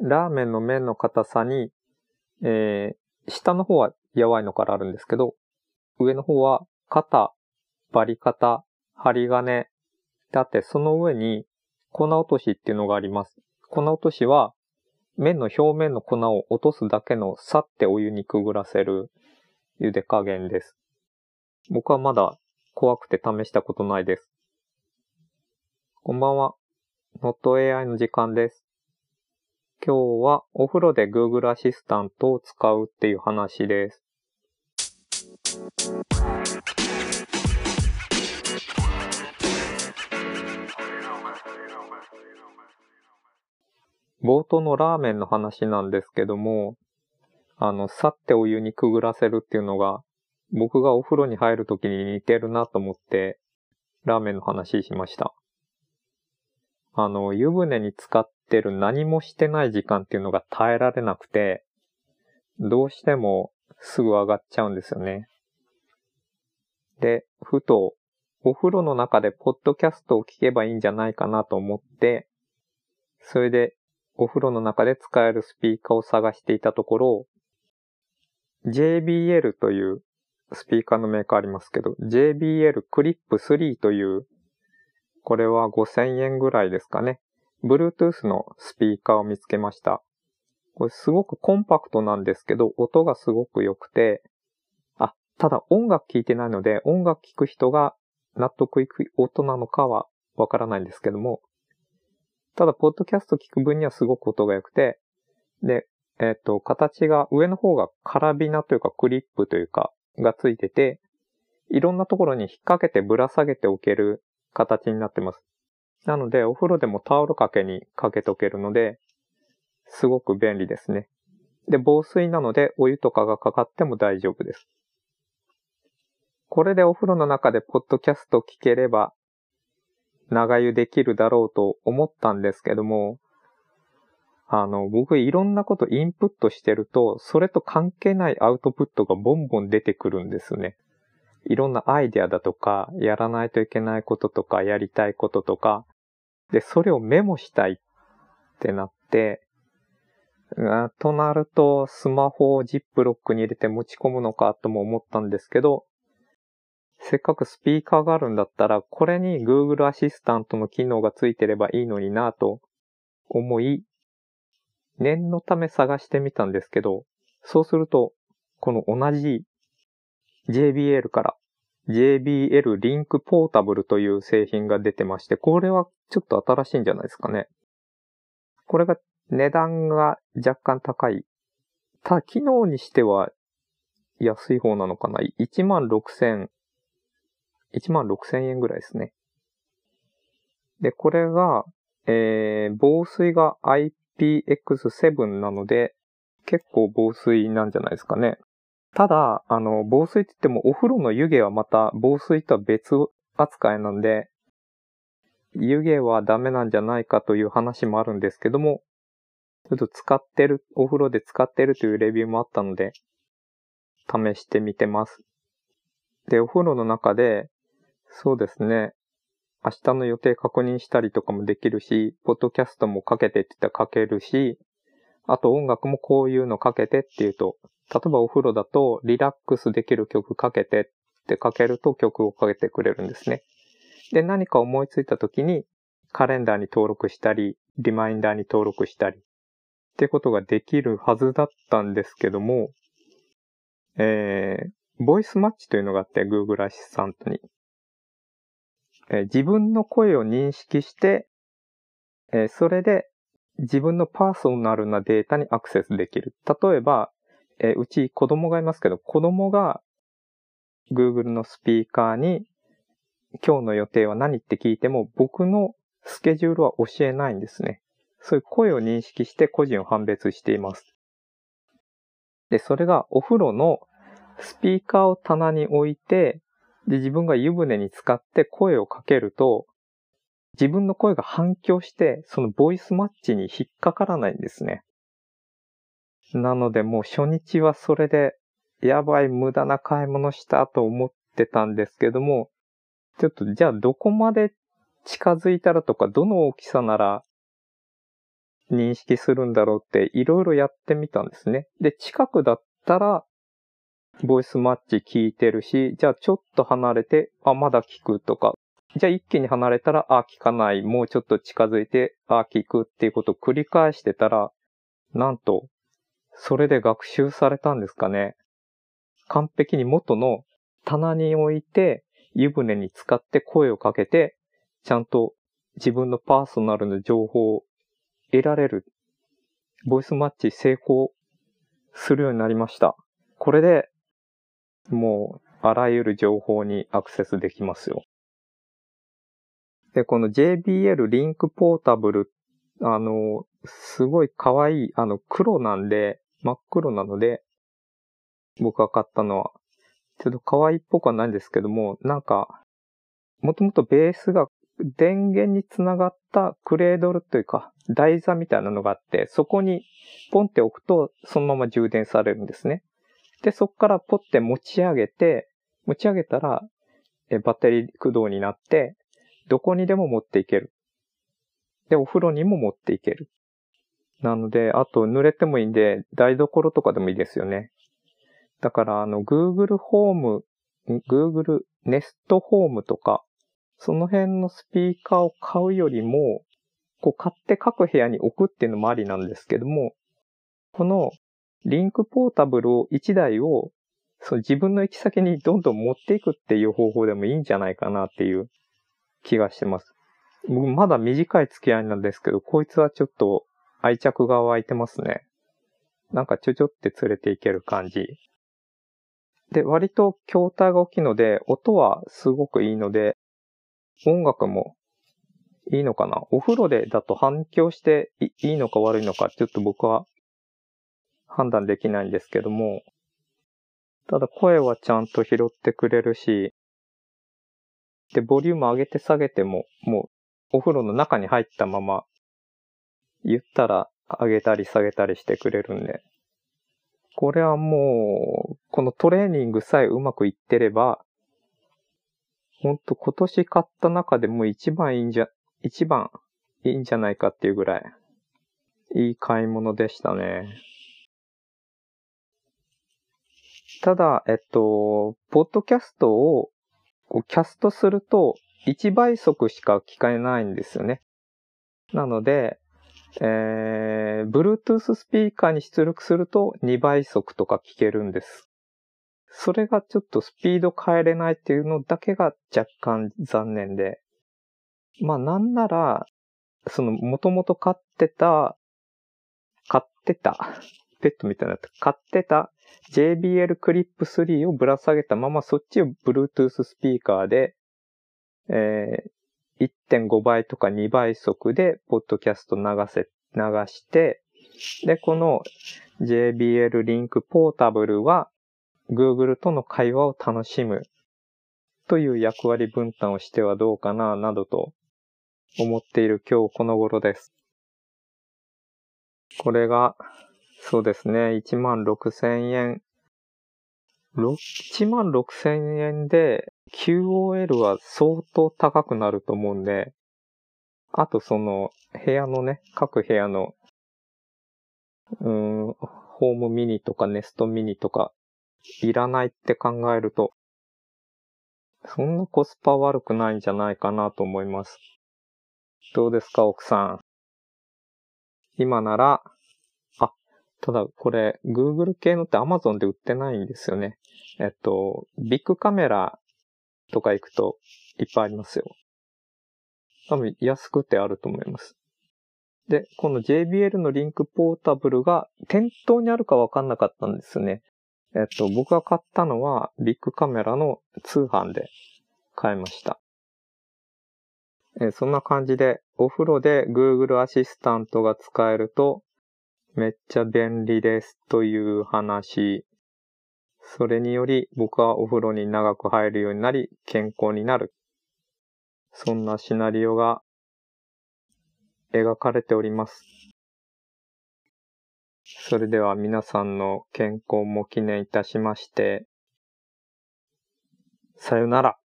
ラーメンの麺の硬さに、えー、下の方はやわいのからあるんですけど、上の方は肩、バリ肩、針金、であって、その上に粉落としっていうのがあります。粉落としは、麺の表面の粉を落とすだけのさってお湯にくぐらせる茹で加減です。僕はまだ怖くて試したことないです。こんばんは。NotAI の時間です。今日はお風呂で Google アシスタントを使うっていう話です。冒頭のラーメンの話なんですけども、あの、さってお湯にくぐらせるっていうのが、僕がお風呂に入るときに似てるなと思って、ラーメンの話しました。あの、湯船に浸かってる何もしてない時間っていうのが耐えられなくて、どうしてもすぐ上がっちゃうんですよね。で、ふと、お風呂の中でポッドキャストを聞けばいいんじゃないかなと思って、それでお風呂の中で使えるスピーカーを探していたところ、JBL というスピーカーのメーカーありますけど、JBL Clip 3という、これは5000円ぐらいですかね。Bluetooth のスピーカーを見つけました。これすごくコンパクトなんですけど、音がすごく良くて、あ、ただ音楽聴いてないので、音楽聴く人が納得いく音なのかはわからないんですけども、ただ、ポッドキャスト聞く分にはすごく音が良くて、で、えっ、ー、と、形が、上の方がカラビナというかクリップというか、がついてて、いろんなところに引っ掛けてぶら下げておける形になってます。なので、お風呂でもタオル掛けにかけておけるので、すごく便利ですね。で、防水なので、お湯とかがかかっても大丈夫です。これでお風呂の中でポッドキャスト聞ければ長湯できるだろうと思ったんですけども、あの、僕いろんなことインプットしてると、それと関係ないアウトプットがボンボン出てくるんですね。いろんなアイデアだとか、やらないといけないこととか、やりたいこととか、で、それをメモしたいってなって、となると、スマホをジップロックに入れて持ち込むのかとも思ったんですけど、せっかくスピーカーがあるんだったら、これに Google アシスタントの機能がついてればいいのになと思い、念のため探してみたんですけど、そうすると、この同じ JBL から JBL リンクポータブルという製品が出てまして、これはちょっと新しいんじゃないですかね。これが値段が若干高い。ただ機能にしては安い方なのかな？1万6000 1万6千円ぐらいですね。で、これが、えー、防水が IPX7 なので、結構防水なんじゃないですかね。ただ、あの、防水って言ってもお風呂の湯気はまた防水とは別扱いなんで、湯気はダメなんじゃないかという話もあるんですけども、ちょっと使ってる、お風呂で使ってるというレビューもあったので、試してみてます。で、お風呂の中で、そうですね。明日の予定確認したりとかもできるし、ポッドキャストもかけてって言ったらかけるし、あと音楽もこういうのかけてって言うと、例えばお風呂だとリラックスできる曲かけてってかけると曲をかけてくれるんですね。で、何か思いついた時にカレンダーに登録したり、リマインダーに登録したりってことができるはずだったんですけども、えー、ボイスマッチというのがあって Google アシスタントに。え自分の声を認識して、えそれで自分のパーソナルなデータにアクセスできる。例えば、えうち子供がいますけど、子供が Google のスピーカーに今日の予定は何って聞いても僕のスケジュールは教えないんですね。そういう声を認識して個人を判別しています。で、それがお風呂のスピーカーを棚に置いて、で、自分が湯船に浸かって声をかけると、自分の声が反響して、そのボイスマッチに引っかからないんですね。なのでもう初日はそれで、やばい無駄な買い物したと思ってたんですけども、ちょっとじゃあどこまで近づいたらとか、どの大きさなら認識するんだろうっていろいろやってみたんですね。で、近くだったら、ボイスマッチ聞いてるし、じゃあちょっと離れて、あ、まだ聞くとか、じゃあ一気に離れたら、あ、聞かない、もうちょっと近づいて、あ、聞くっていうことを繰り返してたら、なんと、それで学習されたんですかね。完璧に元の棚に置いて、湯船に使って声をかけて、ちゃんと自分のパーソナルの情報を得られる。ボイスマッチ成功するようになりました。これで、もう、あらゆる情報にアクセスできますよ。で、この JBL リンクポータブル、あの、すごい可愛い、あの、黒なんで、真っ黒なので、僕が買ったのは、ちょっと可愛いっぽくはないんですけども、なんか、もともとベースが電源につながったクレードルというか、台座みたいなのがあって、そこにポンって置くと、そのまま充電されるんですね。で、そこからポッて持ち上げて、持ち上げたら、バッテリー駆動になって、どこにでも持っていける。で、お風呂にも持っていける。なので、あと濡れてもいいんで、台所とかでもいいですよね。だから、あの、Google ホーム、Google Nest ホームとか、その辺のスピーカーを買うよりも、こう買って各部屋に置くっていうのもありなんですけども、このリンクポータブルを1台をその自分の行き先にどんどん持っていくっていう方法でもいいんじゃないかなっていう気がしてます。まだ短い付き合いなんですけど、こいつはちょっと愛着が湧いてますね。なんかちょちょって連れていける感じ。で、割と筐体が大きいので、音はすごくいいので、音楽もいいのかな？お風呂でだと反響していいのか悪いのか、ちょっと僕は判断できないんですけども、ただ声はちゃんと拾ってくれるし、で、ボリューム上げて下げても、もうお風呂の中に入ったまま、言ったら上げたり下げたりしてくれるんで、これはもう、このトレーニングさえうまくいってれば、ほんと今年買った中でも一番いいんじゃ、一番いいんじゃないかっていうぐらい、いい買い物でしたね。ただ、えっと、ポッドキャストをこうキャストすると1倍速しか聞かれないんですよね。なので、えー、Bluetooth スピーカーに出力すると2倍速とか聞けるんです。それがちょっとスピード変えれないっていうのだけが若干残念で。まあなんなら、その元々飼ってた、買ってた、ペットみたいな買ってた JBL クリップ3をぶら下げたままそっちを Bluetooth スピーカーで、えー、1.5倍とか2倍速でポッドキャスト流せ、流して、で、この JBL リンクポータブルは Google との会話を楽しむという役割分担をしてはどうかな、などと思っている今日この頃です。これがそうですね。1万6千円。1万6千円で QOL は相当高くなると思うんで、あとその部屋のね、各部屋の、うん、ホームミニとかネストミニとかいらないって考えると、そんなコスパ悪くないんじゃないかなと思います。どうですか、奥さん？今ならあただ、これ、Google 系のって Amazon で売ってないんですよね。えっと、ビッグカメラとか行くといっぱいありますよ。多分安くてあると思います。で、この JBL のリンクポータブルが店頭にあるかわかんなかったんですね。えっと、僕が買ったのはビッグカメラの通販で買いました。えそんな感じで、お風呂で Google アシスタントが使えると、めっちゃ便利ですという話。それにより僕はお風呂に長く入るようになり健康になる。そんなシナリオが描かれております。それでは皆さんの健康も記念いたしまして、さよなら。